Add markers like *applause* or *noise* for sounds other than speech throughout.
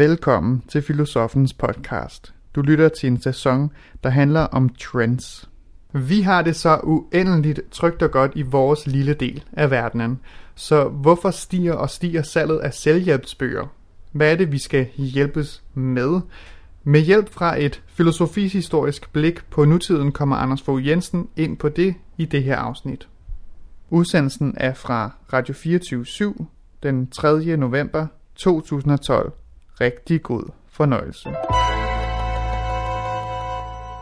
Velkommen til Filosofens podcast. Du lytter til en sæson, der handler om trends. Vi har det så uendeligt trygt og godt i vores lille del af verdenen. Så hvorfor stiger og stiger salget af selvhjælpsbøger? Hvad er det, vi skal hjælpes med? Med hjælp fra et filosofisk-historisk blik på nutiden kommer Anders Fogh Jensen ind på det i det her afsnit. Udsendelsen er fra Radio 24 den 3. november 2012. Rigtig god fornøjelse.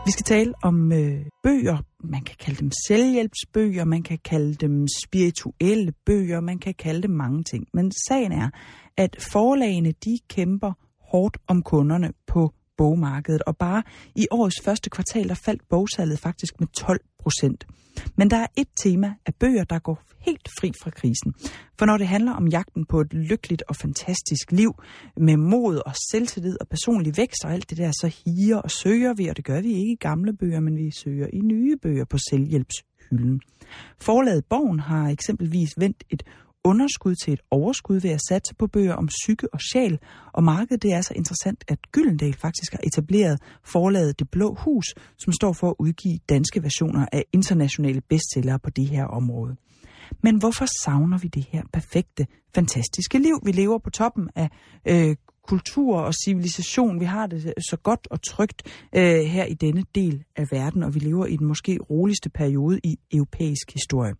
Vi skal tale om øh, bøger. Man kan kalde dem selvhjælpsbøger, man kan kalde dem spirituelle bøger, man kan kalde dem mange ting. Men sagen er, at forlagene de kæmper hårdt om kunderne på bogmarkedet, og bare i årets første kvartal, der faldt bogsalget faktisk med 12 procent. Men der er et tema af bøger, der går helt fri fra krisen. For når det handler om jagten på et lykkeligt og fantastisk liv, med mod og selvtillid og personlig vækst og alt det der, så higer og søger vi, og det gør vi ikke i gamle bøger, men vi søger i nye bøger på selvhjælpshylden. Forlaget Borgen har eksempelvis vendt et underskud til et overskud ved at satse på bøger om psyke og sjæl, og markedet det er så interessant, at Gyldendal faktisk har etableret forlaget Det Blå Hus, som står for at udgive danske versioner af internationale bestsellere på det her område. Men hvorfor savner vi det her perfekte, fantastiske liv? Vi lever på toppen af øh, kultur og civilisation. Vi har det så godt og trygt øh, her i denne del af verden, og vi lever i den måske roligste periode i europæisk historie.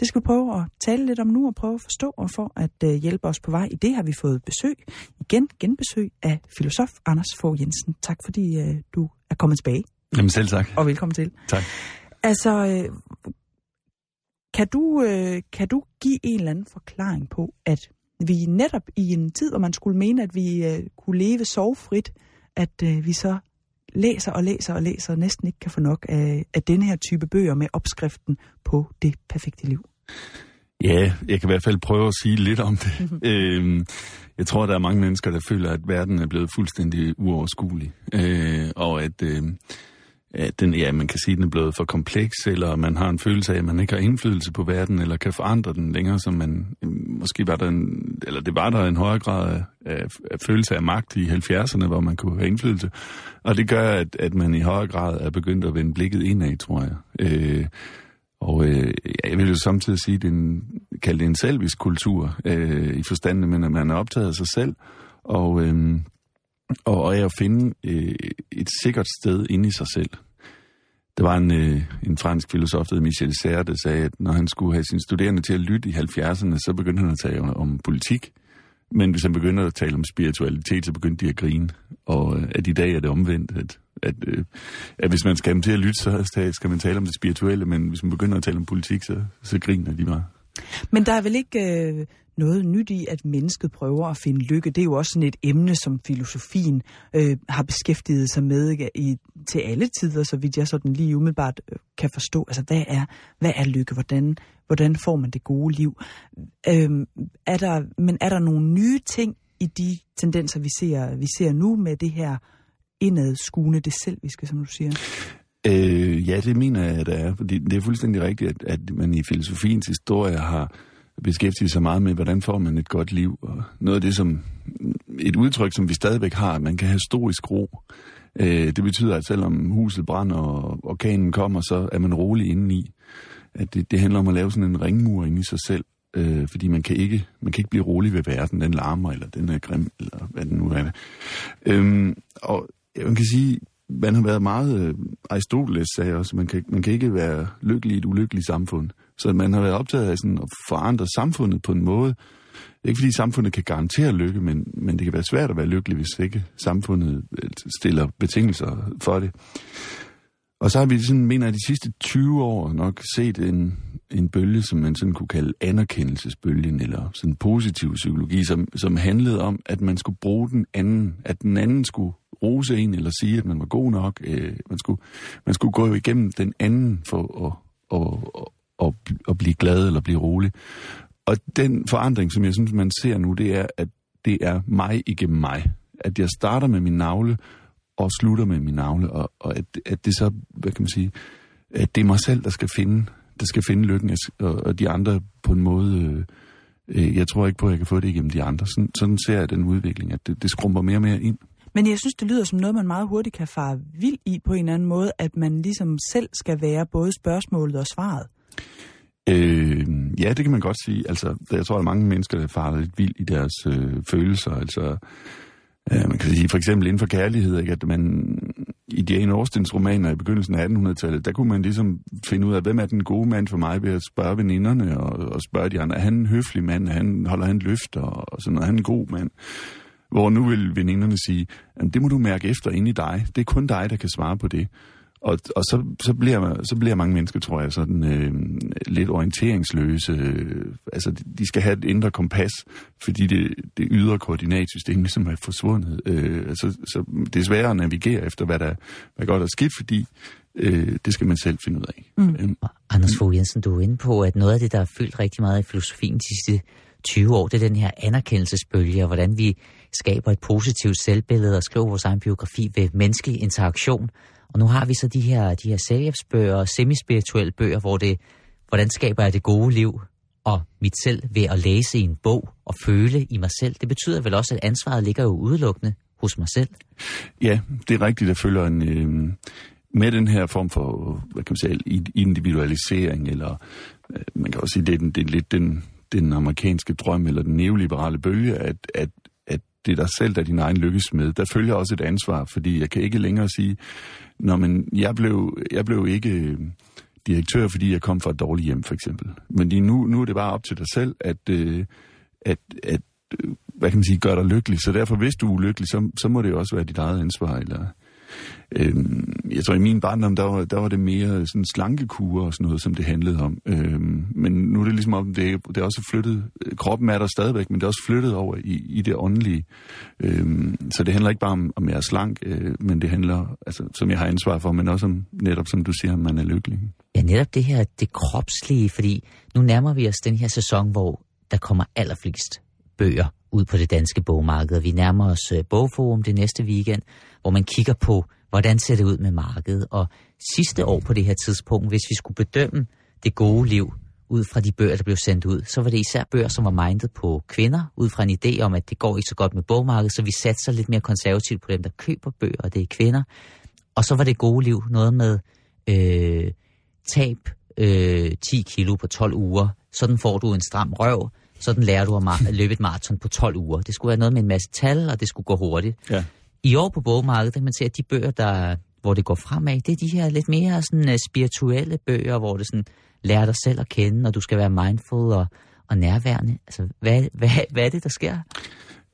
Det skal vi prøve at tale lidt om nu og prøve at forstå, og for at øh, hjælpe os på vej i det har vi fået besøg, igen genbesøg af filosof Anders Fogh Jensen. Tak fordi øh, du er kommet tilbage. Jamen selv tak. Og velkommen til. Tak. Altså, øh, kan du, øh, kan du give en eller anden forklaring på, at vi netop i en tid, hvor man skulle mene, at vi øh, kunne leve sovfrit, at øh, vi så læser og læser og læser og næsten ikke kan få nok af, af denne her type bøger med opskriften på det perfekte liv? Ja, jeg kan i hvert fald prøve at sige lidt om det. *laughs* øhm, jeg tror, der er mange mennesker, der føler, at verden er blevet fuldstændig uoverskuelig. Øh, og at... Øh, den, ja, man kan sige, at den er blevet for kompleks, eller man har en følelse af, at man ikke har indflydelse på verden, eller kan forandre den længere, som man, mm, måske var der en, eller det var der en højere grad af, af, følelse af magt i 70'erne, hvor man kunne have indflydelse. Og det gør, at, at man i højere grad er begyndt at vende blikket indad, tror jeg. Øh, og øh, jeg vil jo samtidig sige, at det er en, kalde det en selvisk kultur, øh, i forstanden, men at man er optaget af sig selv, og... Øh, og, og at finde øh, et sikkert sted inde i sig selv. Der var en, øh, en fransk filosof, der Michel Serre, der sagde, at når han skulle have sine studerende til at lytte i 70'erne, så begyndte han at tale om, om politik. Men hvis han begynder at tale om spiritualitet, så begyndte de at grine. Og øh, at i dag er det omvendt, at, at, øh, at hvis man skal have dem til at lytte, så skal man tale om det spirituelle, men hvis man begynder at tale om politik, så, så griner de bare. Men der er vel ikke øh, noget nyt i, at mennesket prøver at finde lykke. Det er jo også sådan et emne, som filosofien øh, har beskæftiget sig med i, til alle tider, så vidt jeg sådan lige umiddelbart øh, kan forstå. Altså, hvad er, hvad er lykke? Hvordan, hvordan får man det gode liv? Øh, er der, men er der nogle nye ting i de tendenser, vi ser, vi ser nu med det her indadskuende, det selviske, som du siger? Øh, ja, det mener jeg, at der er. Fordi det er fuldstændig rigtigt, at, at man i filosofiens historie har beskæftige sig meget med, hvordan får man et godt liv. Og noget af det, som et udtryk, som vi stadigvæk har, at man kan have historisk ro. Øh, det betyder, at selvom huset brænder og orkanen kommer, så er man rolig indeni. At det, det handler om at lave sådan en ringmur inde i sig selv. Øh, fordi man kan, ikke, man kan ikke blive rolig ved verden. Den larmer, eller den er grim, eller hvad den nu er. Øhm, og man kan sige, man har været meget... Øh, Aristoteles sagde også, man kan, man kan ikke være lykkelig i et ulykkeligt samfund. Så man har været optaget af sådan at forandre samfundet på en måde. Ikke fordi samfundet kan garantere lykke, men, men det kan være svært at være lykkelig, hvis ikke samfundet øh, stiller betingelser for det. Og så har vi sådan, mener jeg, de sidste 20 år nok set en, en bølge, som man sådan kunne kalde anerkendelsesbølgen, eller sådan positiv psykologi, som, som handlede om, at man skulle bruge den anden, at den anden skulle rose en, eller sige, at man var god nok. Øh, man, skulle, man skulle gå igennem den anden for at, at, at blive glad eller blive rolig. Og den forandring, som jeg synes, man ser nu, det er, at det er mig igennem mig. At jeg starter med min navle, og slutter med min navle, og, og at, at det så, hvad kan man sige, at det er mig selv, der skal finde, der skal finde lykken, og, og de andre på en måde øh, øh, jeg tror ikke på, at jeg kan få det igennem de andre. Sådan, sådan ser jeg den udvikling, at det, det skrumper mere og mere ind. Men jeg synes, det lyder som noget, man meget hurtigt kan fare vild i på en eller anden måde, at man ligesom selv skal være både spørgsmålet og svaret. Øh, ja, det kan man godt sige. Altså, jeg tror, at mange mennesker der farer lidt vildt i deres øh, følelser. Altså, øh, man kan sige for eksempel inden for kærlighed, ikke, at man i Jane Austens romaner i begyndelsen af 1800-tallet, der kunne man ligesom finde ud af, hvem er den gode mand for mig ved at spørge veninderne og, og spørge de andre, er han en høflig mand, han, holder han løfter og sådan noget, er han en god mand? Hvor nu vil veninderne sige, det må du mærke efter inde i dig. Det er kun dig, der kan svare på det. Og, og så, så, bliver, så bliver mange mennesker, tror jeg, sådan øh, lidt orienteringsløse. Altså, de skal have et indre kompas, fordi det, det ydre koordinatsystem ligesom er forsvundet. Øh, altså, så det er sværere at navigere efter, hvad der hvad godt er skidt, fordi øh, det skal man selv finde ud af. Mm. Øh. Anders Fogh Jensen, du er inde på, at noget af det, der har fyldt rigtig meget i filosofien de sidste 20 år, det er den her anerkendelsesbølge, og hvordan vi skaber et positivt selvbillede og skriver vores egen biografi ved menneskelig interaktion. Og nu har vi så de her, de her selvhjælpsbøger og semispirituelle bøger, hvor det, hvordan skaber jeg det gode liv og mit selv ved at læse en bog og føle i mig selv. Det betyder vel også, at ansvaret ligger jo udelukkende hos mig selv. Ja, det er rigtigt, der følger en... Øh, med den her form for, hvad kan man sige, individualisering, eller øh, man kan også sige, det er, den, det er lidt den, den amerikanske drøm, eller den neoliberale bølge, at, at det er dig selv, der er din egen lykkes med. Der følger også et ansvar, fordi jeg kan ikke længere sige, når men jeg blev, jeg blev ikke øh, direktør, fordi jeg kom fra et dårligt hjem, for eksempel. Men lige nu, nu er det bare op til dig selv, at, øh, at, at øh, hvad kan man sige, gør dig lykkelig. Så derfor, hvis du er ulykkelig, så, så må det jo også være dit eget ansvar, eller Øh, jeg tror, i min barndom, der var, der var det mere sådan slankekure og sådan noget, som det handlede om. Øh, men nu er det ligesom om, det, det er også flyttet, kroppen er der stadigvæk, men det er også flyttet over i, i det åndelige. Øh, så det handler ikke bare om, om jeg er slank, øh, men det handler, altså, som jeg har ansvar for, men også om, netop som du siger, om man er lykkelig. Ja, netop det her, det kropslige, fordi nu nærmer vi os den her sæson, hvor der kommer allerflest bøger ud på det danske bogmarked. Vi nærmer os øh, Bogforum det næste weekend, hvor man kigger på, hvordan ser det ud med markedet. Og sidste år på det her tidspunkt, hvis vi skulle bedømme det gode liv ud fra de bøger, der blev sendt ud, så var det især bøger, som var mindet på kvinder, ud fra en idé om, at det går ikke så godt med bogmarkedet, så vi satser lidt mere konservativt på dem, der køber bøger, og det er kvinder. Og så var det gode liv noget med øh, tab øh, 10 kilo på 12 uger, sådan får du en stram røv, sådan lærer du at løbe et maraton på 12 uger. Det skulle være noget med en masse tal, og det skulle gå hurtigt. Ja. I år på bogmarkedet, kan man se, at de bøger, der, hvor det går fremad, det er de her lidt mere sådan, uh, spirituelle bøger, hvor det sådan, lærer dig selv at kende, og du skal være mindful og, og nærværende. Altså, hvad, hvad, hvad er det, der sker?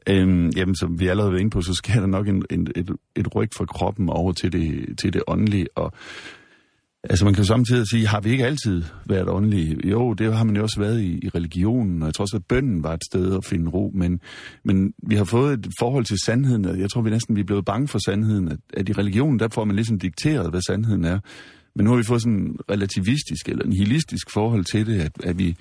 Øhm, jamen, som vi allerede var inde på, så sker der nok en, en, et, et ryg fra kroppen over til det, til det åndelige, og Altså man kan samtidig sige, har vi ikke altid været åndelige? Jo, det har man jo også været i, i religionen, og jeg tror også, at bønden var et sted at finde ro, men, men vi har fået et forhold til sandheden, og jeg tror vi næsten vi er blevet bange for sandheden, at, at i religionen, der får man ligesom dikteret, hvad sandheden er. Men nu har vi fået sådan en relativistisk eller en nihilistisk forhold til det, at, at vi,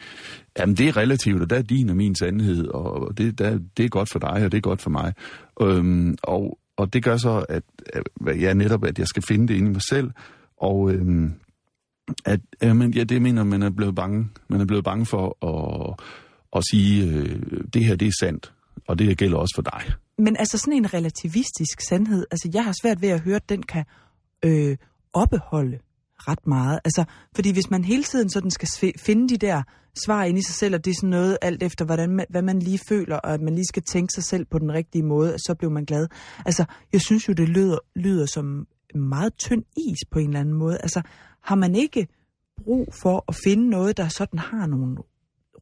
jamen det er relativt, og der er din og min sandhed, og det, der, det er godt for dig, og det er godt for mig. Øhm, og, og det gør så, at, at ja, netop, at jeg skal finde det inde i mig selv, og øhm, at, jamen, ja, det mener man er blevet bange. Man er blevet bange for at, at sige, øh, det her det er sandt, og det gælder også for dig. Men altså sådan en relativistisk sandhed, altså jeg har svært ved at høre, at den kan øh, opbeholde ret meget. Altså, fordi hvis man hele tiden sådan skal finde de der svar ind i sig selv, og det er sådan noget alt efter, hvordan man, hvad man lige føler, og at man lige skal tænke sig selv på den rigtige måde, så bliver man glad. Altså, jeg synes jo, det lyder, lyder som meget tynd is på en eller anden måde. Altså, har man ikke brug for at finde noget, der sådan har nogle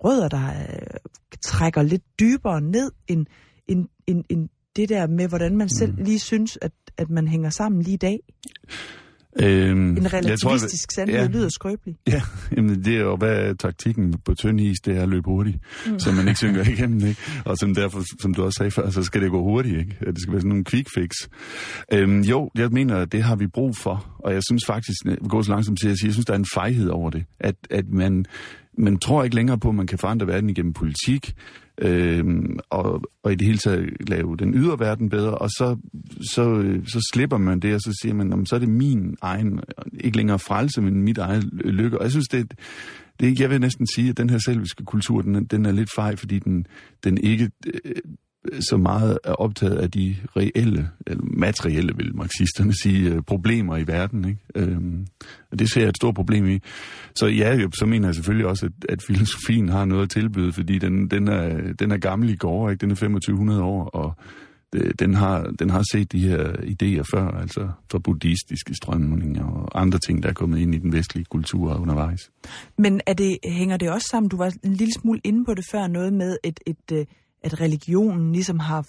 rødder, der øh, trækker lidt dybere ned end, end, end, end det der med, hvordan man selv mm. lige synes, at, at man hænger sammen lige i dag? Øhm, en relativistisk sandhed ja, lyder skrøbelig. *laughs* Ja, jamen det er jo, hvad er taktikken på tynd is, det er at løbe hurtigt, mm. så man ikke synker *laughs* igennem, ikke? Og som, derfor, som du også sagde før, så skal det gå hurtigt, ikke? Det skal være sådan nogle quick fix. Øhm, jo, jeg mener, det har vi brug for, og jeg synes faktisk, går så langsomt til at sige, jeg synes, der er en fejhed over det, at, at man, man tror ikke længere på, at man kan forandre verden igennem politik, øh, og, og i det hele taget lave den ydre verden bedre, og så, så, øh, så slipper man det, og så siger man, så er det min egen, ikke længere frelse, men mit eget lykke. Og jeg synes, det, det, jeg vil næsten sige, at den her selviske kultur, den, den er lidt fej, fordi den, den ikke øh, så meget er optaget af de reelle, eller materielle, vil marxisterne sige, øh, problemer i verden. Ikke? Øhm, og det ser jeg et stort problem i. Så ja, så mener jeg selvfølgelig også, at, at filosofien har noget at tilbyde, fordi den, den, er, den er gammel i går, ikke? den er 2500 år, og den har, den har set de her idéer før, altså for buddhistiske strømninger og andre ting, der er kommet ind i den vestlige kultur undervejs. Men er det, hænger det også sammen, du var en lille smule inde på det før, noget med, et, et, øh, at religionen ligesom har,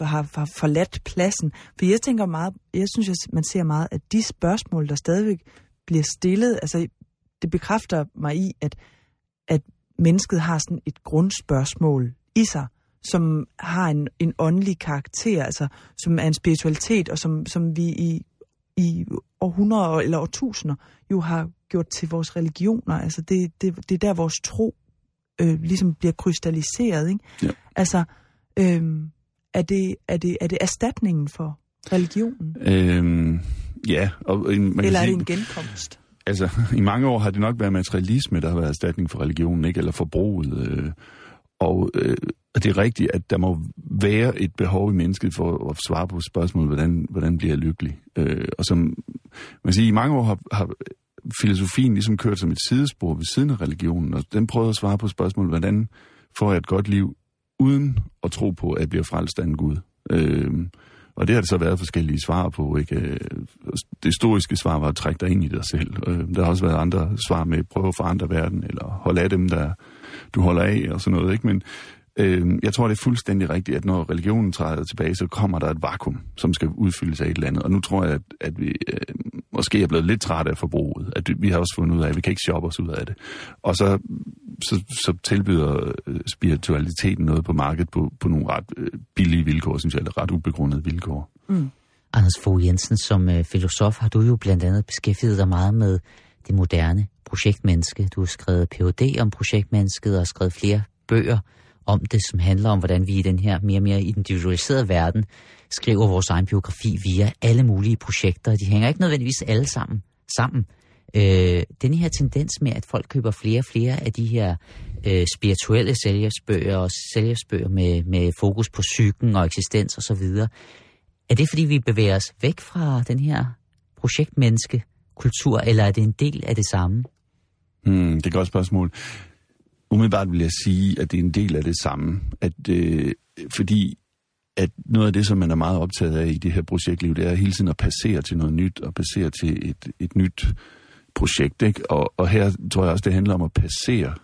har, har forladt pladsen? For jeg tænker meget, jeg synes, at man ser meget, at de spørgsmål, der stadigvæk bliver stillet, altså det bekræfter mig i, at, at mennesket har sådan et grundspørgsmål i sig, som har en, en åndelig karakter, altså som er en spiritualitet, og som, som vi i, i århundreder eller årtusinder jo har gjort til vores religioner. Altså det, det, det er der, vores tro øh, ligesom bliver krystalliseret. Ikke? Ja. Altså, øh, er, det, er, det, er det erstatningen for religionen? Øhm, ja. Og, man eller er sige, det en genkomst? Altså, *laughs* i mange år har det nok været materialisme, der har været erstatning for religionen, ikke? Eller forbruget. Øh, og øh, det er rigtigt, at der må være et behov i mennesket for at svare på spørgsmålet, hvordan, hvordan bliver jeg lykkelig? Øh, og som man siger, i mange år har, har filosofien ligesom kørt som et sidespor ved siden af religionen, og den prøvede at svare på spørgsmålet, hvordan får jeg et godt liv, uden at tro på, at jeg bliver frelst af en Gud. Øh, og det har det så været forskellige svar på. Ikke? Øh, det historiske svar var at trække dig ind i dig selv. Øh, der har også været andre svar med at prøve at forandre verden, eller holde af dem, der du holder af, og sådan noget. Ikke? Men øh, jeg tror, det er fuldstændig rigtigt, at når religionen træder tilbage, så kommer der et vakuum, som skal udfyldes af et eller andet. Og nu tror jeg, at, at vi øh, måske er blevet lidt trætte af forbruget. At vi har også fundet ud af, at vi kan ikke shoppe os ud af det. Og så, så, så tilbyder øh, spiritualiteten noget på markedet på, på nogle ret øh, billige vilkår, synes jeg, eller ret ubegrundede vilkår. Mm. Anders Fogh Jensen, som øh, filosof har du jo blandt andet beskæftiget dig meget med det moderne projektmenneske. Du har skrevet Ph.D. om projektmennesket og skrevet flere bøger om det, som handler om, hvordan vi i den her mere og mere individualiserede verden skriver vores egen biografi via alle mulige projekter. De hænger ikke nødvendigvis alle sammen sammen. Øh, den her tendens med, at folk køber flere og flere af de her øh, spirituelle sælgersbøger og sælgersbøger med, med fokus på psyken og eksistens osv., er det fordi, vi bevæger os væk fra den her projektmenneske kultur, eller er det en del af det samme? Hmm, det er et godt spørgsmål. Umiddelbart vil jeg sige, at det er en del af det samme. At, øh, fordi at noget af det, som man er meget optaget af i det her projektliv, det er hele tiden at passere til noget nyt, og passere til et, et nyt projekt. Ikke? Og, og her tror jeg også, det handler om at passere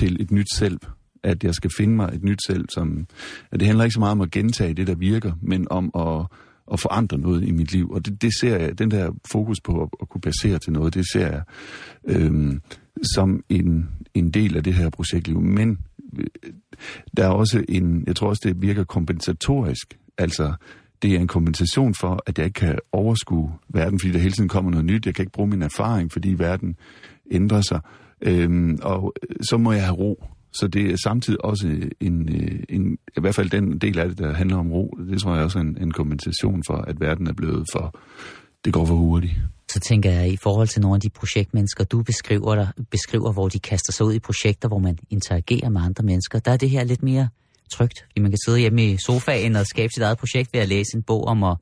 til et nyt selv. At jeg skal finde mig et nyt selv, som... At det handler ikke så meget om at gentage det, der virker, men om at, at forandre noget i mit liv. Og det, det ser jeg, den der fokus på at, at kunne passere til noget, det ser jeg øhm, som en, en del af det her projektliv. Men øh, der er også en, jeg tror også, det virker kompensatorisk. Altså, det er en kompensation for, at jeg ikke kan overskue verden, fordi der hele tiden kommer noget nyt. Jeg kan ikke bruge min erfaring, fordi verden ændrer sig. Øhm, og øh, så må jeg have ro. Så det er samtidig også en, øh, en, i hvert fald den del af det, der handler om ro, det tror jeg også er en, en kompensation for, at verden er blevet for, det går for hurtigt. Så tænker jeg, i forhold til nogle af de projektmennesker, du beskriver, der, beskriver, hvor de kaster sig ud i projekter, hvor man interagerer med andre mennesker, der er det her lidt mere trygt, fordi man kan sidde hjemme i sofaen og skabe sit eget projekt ved at læse en bog om at,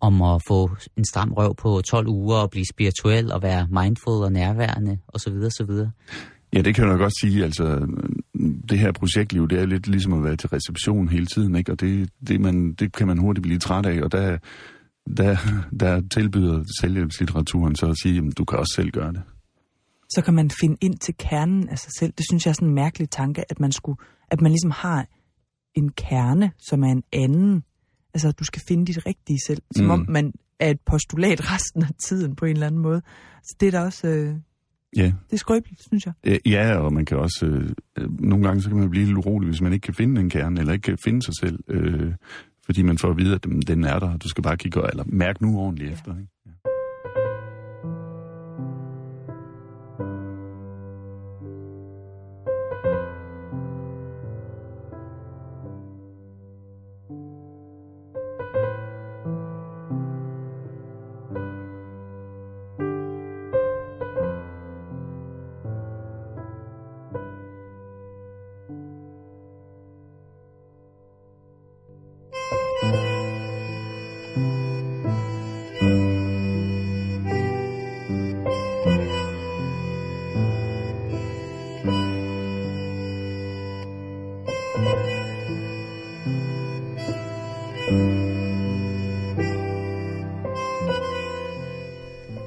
om at få en stram røv på 12 uger og blive spirituel og være mindful og nærværende osv. osv. Ja, det kan jeg nok godt sige. Altså, det her projektliv, det er lidt ligesom at være til reception hele tiden, ikke? og det, det, man, det kan man hurtigt blive træt af, og der, der, der tilbyder selvhjælpslitteraturen så at sige, at du kan også selv gøre det. Så kan man finde ind til kernen af sig selv. Det synes jeg er sådan en mærkelig tanke, at man, skulle, at man ligesom har en kerne, som er en anden. Altså, at du skal finde dit rigtige selv. Som mm. om man er et postulat resten af tiden på en eller anden måde. Så det er da også... Øh, Ja. Det er skrøbeligt, synes jeg. Ja, og man kan også... Øh, nogle gange så kan man blive lidt urolig, hvis man ikke kan finde en kerne, eller ikke kan finde sig selv. Øh, fordi man får at vide, at den er der, du skal bare kigge eller mærke nu ordentligt ja. efter. Ikke?